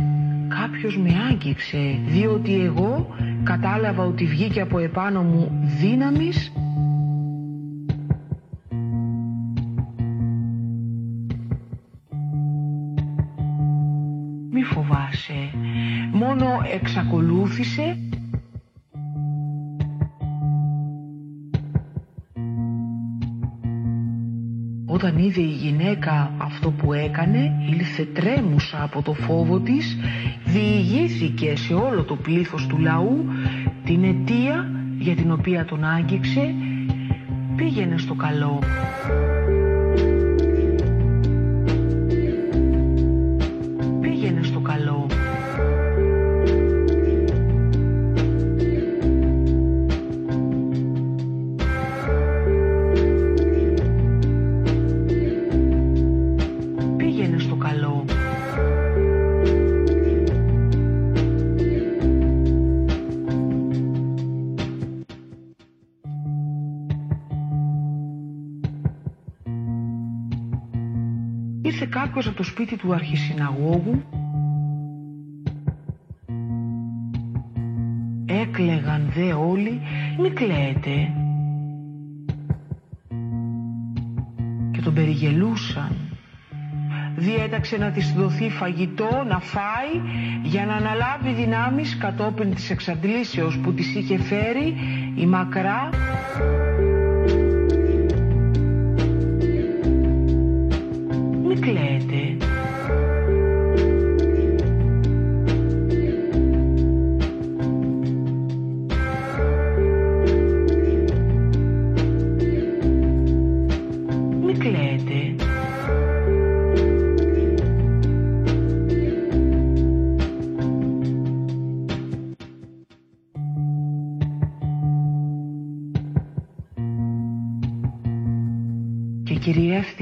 Κάποιος με άγγιξε, διότι εγώ κατάλαβα ότι βγήκε από επάνω μου δύναμης. Μη φοβάσαι, μόνο εξακολούθησε Όταν είδε η γυναίκα αυτό που έκανε, ήλθε τρέμουσα από το φόβο της, διηγήθηκε σε όλο το πλήθος του λαού την αιτία για την οποία τον άγγιξε, πήγαινε στο καλό. Ήρθε κάποιος από το σπίτι του αρχισυναγώγου Έκλεγαν δε όλοι Μη κλαίτε Και τον περιγελούσαν. Διέταξε να της δοθεί φαγητό να φάει για να αναλάβει δυνάμεις κατόπιν της εξαντλήσεως που της είχε φέρει η μακρά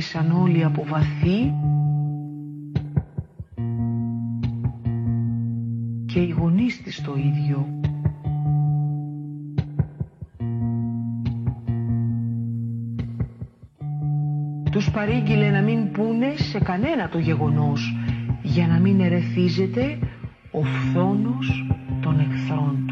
κυριεύθησαν όλοι από βαθύ και οι γονείς της το ίδιο. Τους παρήγγειλε να μην πούνε σε κανένα το γεγονός για να μην ερεθίζεται ο φθόνος των εχθρών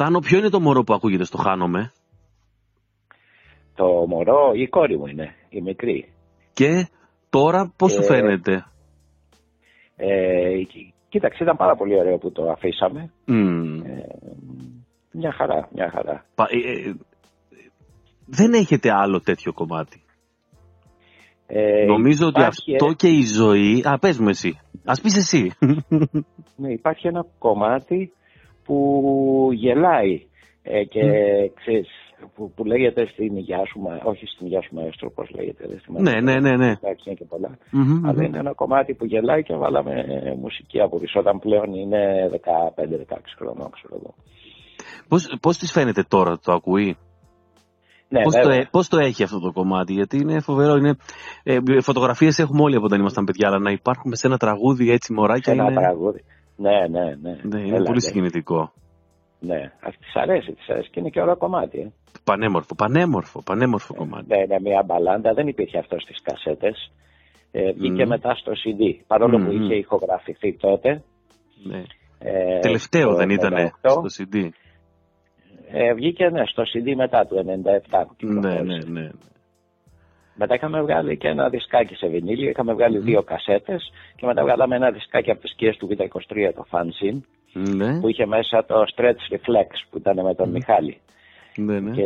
Θάνο, ποιο είναι το μωρό που ακούγεται στο χάνομαι. Το μωρό, η κόρη μου είναι, η μικρή. Και τώρα πώς σου Ε, φαίνεται; Ε, κοί- κοίταξε, ήταν πάρα πολύ ωραίο που το αφήσαμε. Μμμ. Μια χαρά, μια χαρά. Πα- ε, ε, δεν έχετε άλλο τέτοιο κομμάτι; Ε, Νομίζω ότι υπάρχει, αυτό ε, και η ζωή... Α, πες μου εσύ. Ας πεις εσύ. ναι, υπάρχει ένα κομμάτι που γελάει ε, και ξέρεις, που, που λέγεται στην υγειά σου, μα- όχι στην υγειά σου μαέστρο, πώς λέγεται. δεν θυμάμαι. Ναι, ναι, ναι, ναι. Εντάξει, είναι και πολλά. Μμμ, Αλλά μμμ. είναι ένα κομμάτι που γελάει και βάλαμε ε, μουσική από πίσω όταν πλέον είναι 15-16 χρονών, ξέρω εγώ. Πώς, πώς της φαίνεται τώρα, το ακούει; Ναι, πώς, το, βέβαια. ε- πώς το έχει αυτό το κομμάτι, γιατί είναι φοβερό. Είναι, ε, φωτογραφίες έχουμε όλοι από όταν ήμασταν παιδιά, αλλά να υπάρχουμε σε ένα τραγούδι έτσι μωράκια Σε ένα είναι, τραγούδι. Ναι, ναι, ναι. ναι, είναι Έλα, πολύ ναι. συγκινητικό. Ναι, αυτή της αρέσει, της αρέσει και είναι και ωραίο κομμάτι. Ε. Πανέμορφο, πανέμορφο, πανέμορφο κομμάτι. Ναι, είναι μια μπαλάντα, δεν υπήρχε αυτό στις κασέτες. Ε, βγήκε Μμμ. μετά στο CD, παρόλο που Μμμ. είχε ηχογραφηθεί τότε. Ναι. Ε, Τελευταίο το δεν ήταν 98. στο CD. Ε, βγήκε ναι, στο CD μετά του 97 που Ναι, κυκλοφόρησε. ναι, ναι. Μετά είχαμε βγάλει και ένα δισκάκι σε βινίλιο, είχαμε βγάλει δύο κασέτες και μετά βγάλαμε ένα δισκάκι από τις σκιές του Β23, το Fanzine, Ναι, που είχε μέσα το Stretch Reflex που ήταν με τον Μιχάλη. ναι, ναι. και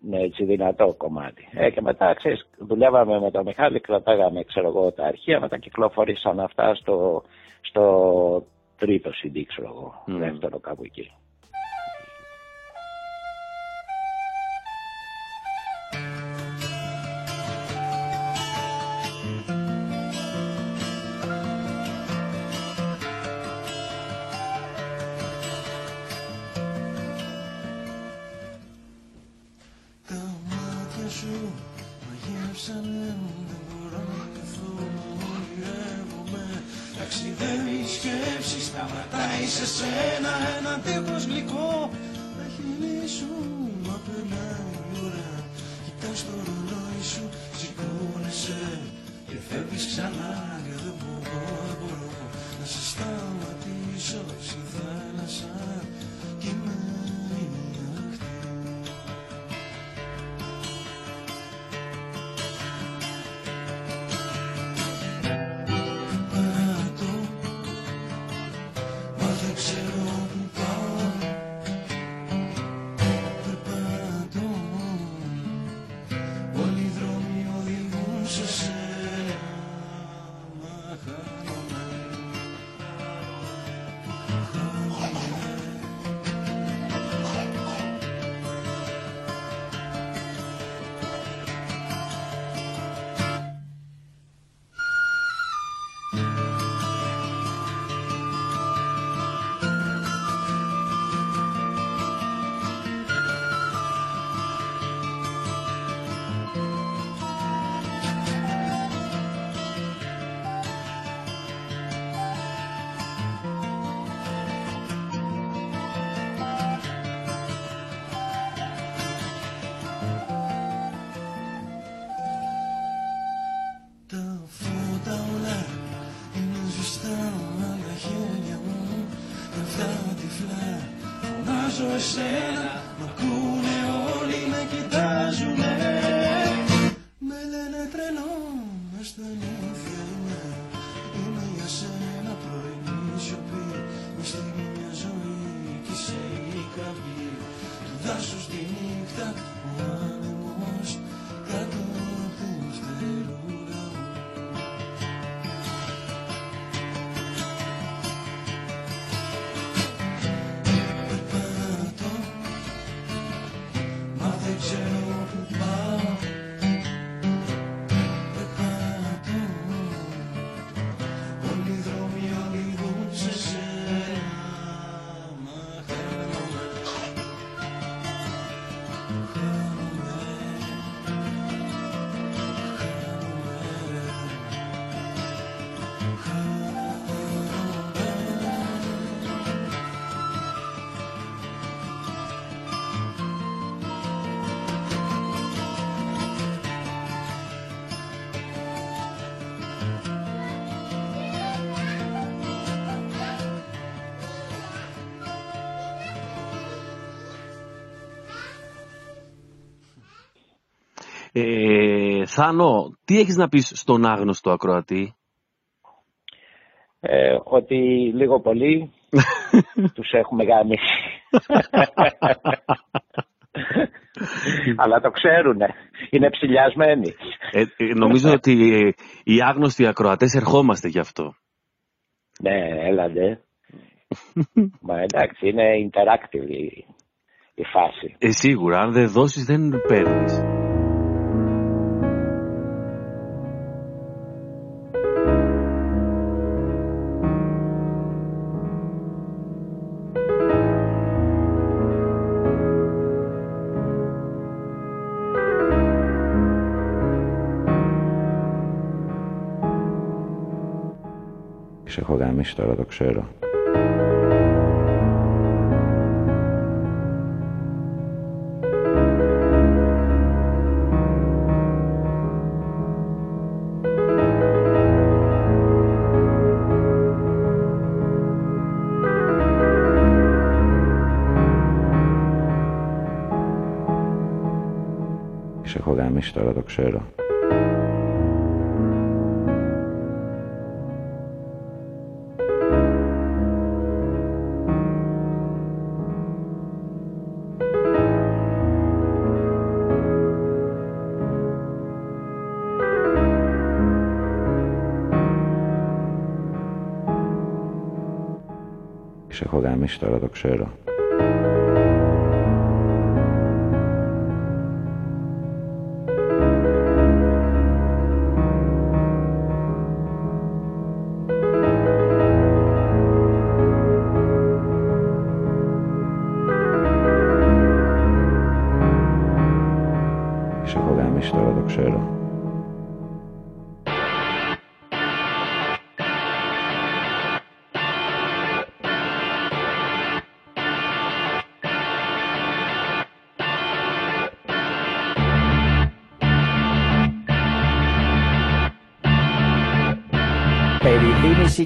με έτσι δυνατό κομμάτι. Ε, και μετά, ξέρεις, δουλεύαμε με τον Μιχάλη, κρατάγαμε, ξέρω εγώ, τα αρχεία, μετά κυκλοφορήσαν αυτά στο, στο τρίτο CD, ξέρω εγώ, Μμμ. δεύτερο κάπου εκεί. Μάτια σου μαγεύσανε Δεν μπορώ να καθόλου ονειρεύομαι Ταξιδεύει η σκέψη Σταματάει σε σένα Ένα τείχος γλυκό. Τα χείλη σου Μα περνάει η ώρα. Κοιτάς το ρολόι σου Σηκώνεσαι. Και φεύγεις ξανά Και δεν μπορώ, δεν μπορώ. Να σε σταματήσω Στη θάλασσα. Κι είμαι Ε, Θάνο, τι έχεις να πεις στον άγνωστο ακροατή; Ε, ότι λίγο πολύ <laughs> τους έχουμε γάμισει. Αλλά το ξέρουνε. Είναι ψηλιασμένοι. Ε, ε, νομίζω ότι ε, οι άγνωστοι ακροατές ερχόμαστε γι' αυτό. Ναι, έλατε. <laughs> Μα εντάξει, είναι interactive η, η φάση. Ε, σίγουρα, αν δεν δώσεις δεν παίρνεις. Σε έχω γαμίσει τώρα το ξέρω. Σε τώρα το ξέρω.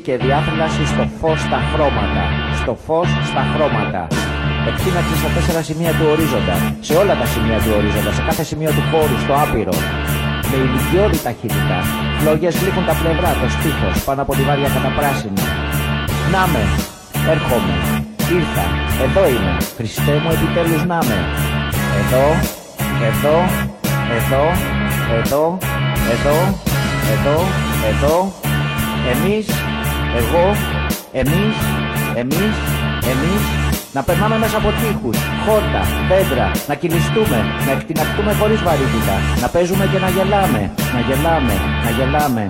Και διάθλαση στο φως στα χρώματα. Στο φως στα χρώματα. Εκτείναξη στα τέσσερα σημεία του ορίζοντα. Σε όλα τα σημεία του ορίζοντα. Σε κάθε σημείο του χώρου. Στο άπειρο. Με ηλικιώδη ταχύτητα. Φλόγες γλύφουν τα πλευρά. Το στίχος. Πάνω από τη βάρια καταπράσινη. Να με. Έρχομαι. Ήρθα. Εδώ είμαι. Χριστέ μου επιτέλους να με. Εδώ. Εδώ. Εδώ. Εδώ. Εδώ. Εδώ. Εδώ. Εμείς, εγώ, εμείς, εμείς, εμείς, να περνάμε μέσα από τείχους, χόρτα, δέντρα, να κυλιστούμε, να εκτιναχτούμε χωρίς βαρύτητα, να παίζουμε και να γελάμε, να γελάμε, να γελάμε.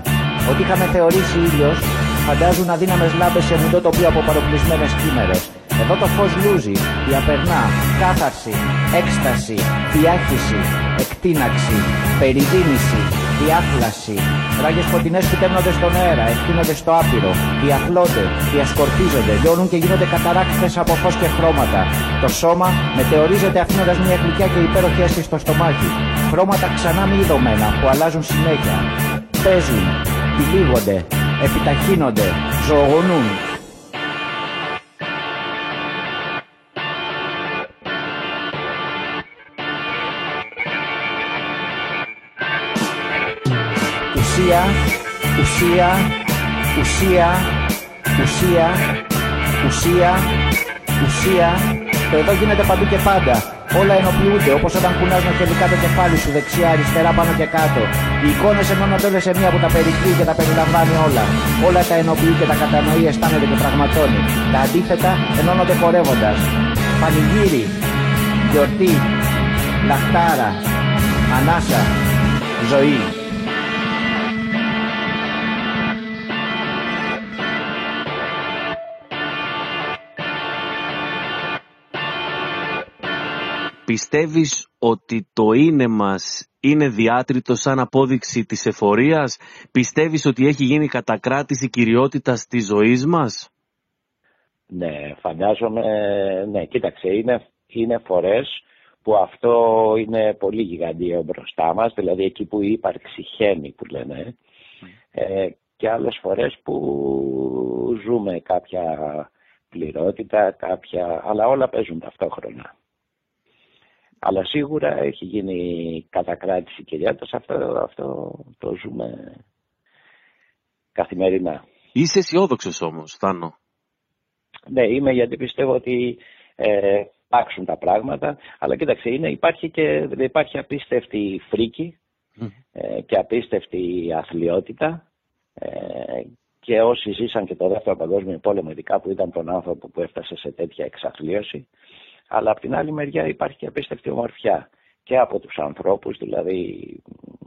Ό,τι είχαμε θεωρήσει ήλιος, φαντάζουν αδύναμες λάμπες σε μουντό τοπίο από παροπλισμένες κύμερες. Εδώ το φως λούζει, διαπερνά, κάθαρση, έκσταση, διάχυση, εκτίναξη, περιδίνηση, διάχλαση. Ράγες φωτεινές φυτέμνονται στον αέρα, εκτείνονται στο άπειρο, διαθλώνται, διασκορπίζονται, λιώνουν και γίνονται καταράκτες από φως και χρώματα. Το σώμα μετεωρίζεται αφήνοντας μια γλυκιά και υπέροχη αίσθηση στο στομάχι. Χρώματα ξανά μη ειδωμένα που αλλάζουν συνέχεια. Παίζουν, τυλίγονται, επιταχύνονται, ζωογονούν, ουσία, ουσία, ουσία, ουσία, ουσία, ουσία. Το εδώ γίνεται παντού και πάντα. Όλα ενοποιούνται όπως όταν κουνάς μεχελικά το κεφάλι σου δεξιά, αριστερά, πάνω και κάτω. Οι εικόνες ενώνονται όλες σε μία που τα περικλεί και τα περιλαμβάνει όλα. Όλα τα ενοποιεί και τα κατανοεί, αισθάνεται και πραγματώνει. Τα αντίθετα ενώνονται χορεύοντας. Πανηγύρι, γιορτή, λαχτάρα, ανάσα, ζωή. Πιστεύεις ότι το είναι μας είναι διάτριτο σαν απόδειξη της εφορίας; Πιστεύεις ότι έχει γίνει κατακράτηση κυριότητας της ζωής μας; Ναι, φαντάζομαι, ναι, κοίταξε, είναι, είναι φορές που αυτό είναι πολύ γιγαντιαίο μπροστά μας, δηλαδή εκεί που η ύπαρξη χαίνει που λένε, ε, και άλλες φορές που ζούμε κάποια πληρότητα, κάποια, αλλά όλα παίζουν ταυτόχρονα. Αλλά σίγουρα έχει γίνει κατακράτηση κυριότητας, αυτό, αυτό το ζούμε καθημερινά. Είσαι αισιόδοξος όμως, Θάνο; Ναι, είμαι γιατί πιστεύω ότι ε, υπάρξουν τα πράγματα, αλλά κοίταξε, είναι, υπάρχει και υπάρχει απίστευτη φρίκη ε, και απίστευτη αθλειότητα ε, και όσοι ζήσαν και το δεύτερο παγκόσμιο πόλεμο ειδικά που ήταν τον άνθρωπο που έφτασε σε τέτοια εξαθλίωση αλλά από την άλλη μεριά υπάρχει και απίστευτη ομορφιά και από τους ανθρώπους, δηλαδή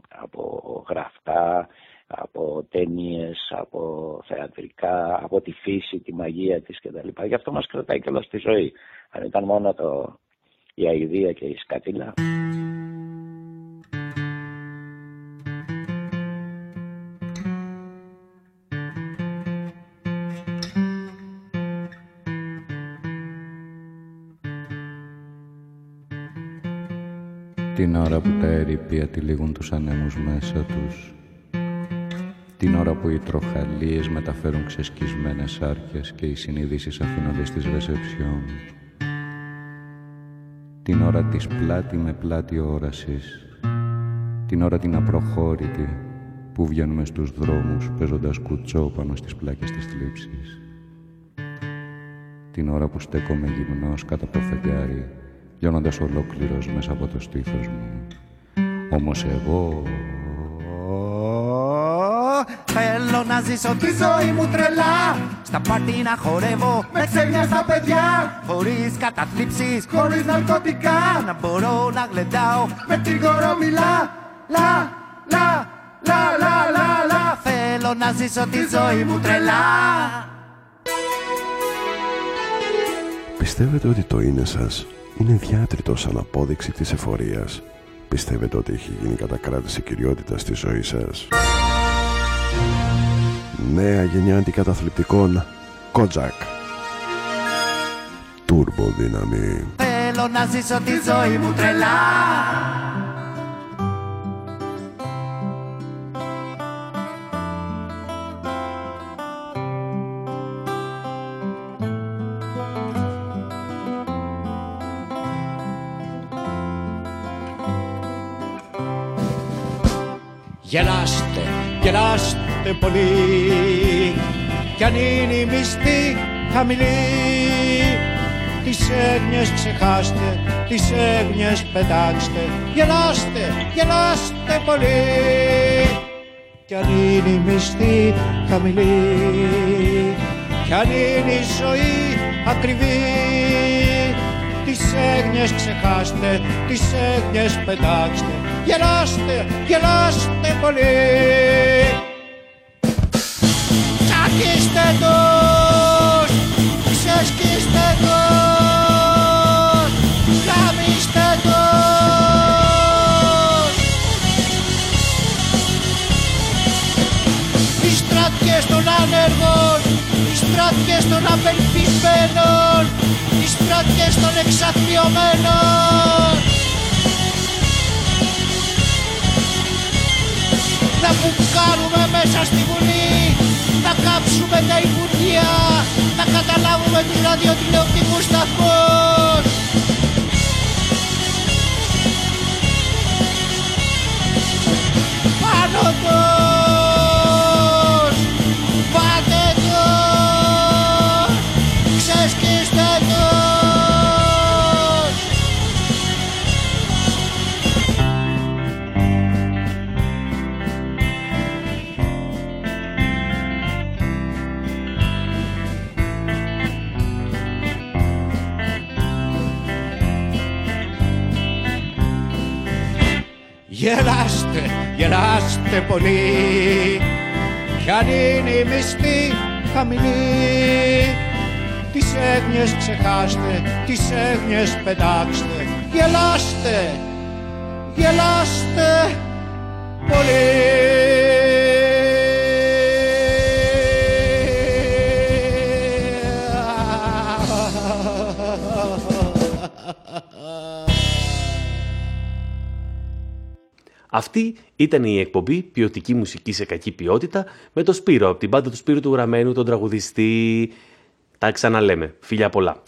από γραφτά, από ταινίες, από θεατρικά, από τη φύση, τη μαγεία της κτλ. Γι' αυτό μας κρατάει και όλα στη ζωή. Αν ήταν μόνο το, η αηδία και η σκατήλα. Την ώρα που τα ερήπια τυλίγουν τους ανέμους μέσα τους. Την ώρα που οι τροχαλίες μεταφέρουν ξεσκισμένες άρκες και οι συνείδησεις αφήνονται στις ρεσεψιόν. Την ώρα της πλάτη με πλάτη όρασης. Την ώρα την απροχώρητη που βγαίνουμε στους δρόμους παίζοντας κουτσό πάνω στις πλάκες της θλίψης. Την ώρα που στέκομαι γυμνός κάτω από το φεγγάρι λιώνοντας ολόκληρος μέσα από το στήθος μου. Όμως εγώ... Θέλω να ζήσω τη ζωή μου τρελά. Στα πάρτι να χορεύω Με ξένια στα παιδιά. Χωρίς καταθλίψεις Χωρίς ναρκωτικά. Να μπορώ να γλεντάω Με την κορομιλά. Λα, λα, λα, λα, λα, λα. Θέλω να ζήσω τη ζωή μου τρελά. Πιστεύετε ότι το είναι σας; Είναι διάτριτος σαν απόδειξη της εφορίας. Πιστεύετε ότι έχει γίνει κατακράτηση κυριότητα στη ζωή σας; Νέα γενιά αντικαταθλιπτικών Κότζακ. Τούρμπο δύναμη. Θέλω να ζήσω τη ζωή μου τρελά Γελάστε, γελάστε πολύ. Κι αν είναι η μισθή χαμηλή τις έγνοιες ξεχάστε, τις έγνοιες πετάξτε. Γελάστε, γελάστε πολύ. Κι αν είναι η μισθή χαμηλή κι αν είναι η ζωή ακριβή. Τις έγνοιες ξεχάστε, τις έγνοιες πετάξτε Γελάστε, γελάστε πολύ. Τσακίστε τους, ξεσκίστε τους Γαμίστε τους. Οι στράτιες των άνεργων, οι στράτιες των απελπισμένων οι στράτιες των εξαθλειωμένων να μπουκάρουμε μέσα στη Βουλή, να κάψουμε τα Υπουργεία, να καταλάβουμε τους ραδιοτηλεοπτικούς σταθμούς. Πάνω τους, γελάστε πολύ. Κι αν είναι η μισθή χαμηλή τις έγνοιες ξεχάστε, τις έγνοιες πετάξτε. Γελάστε, γελάστε Αυτή ήταν η εκπομπή Ποιοτική μουσικής σε κακή ποιότητα με το Σπύρο από την πάντα του Σπύρου του Γραμμένου, τον τραγουδιστή. Τα ξαναλέμε. Φιλιά πολλά.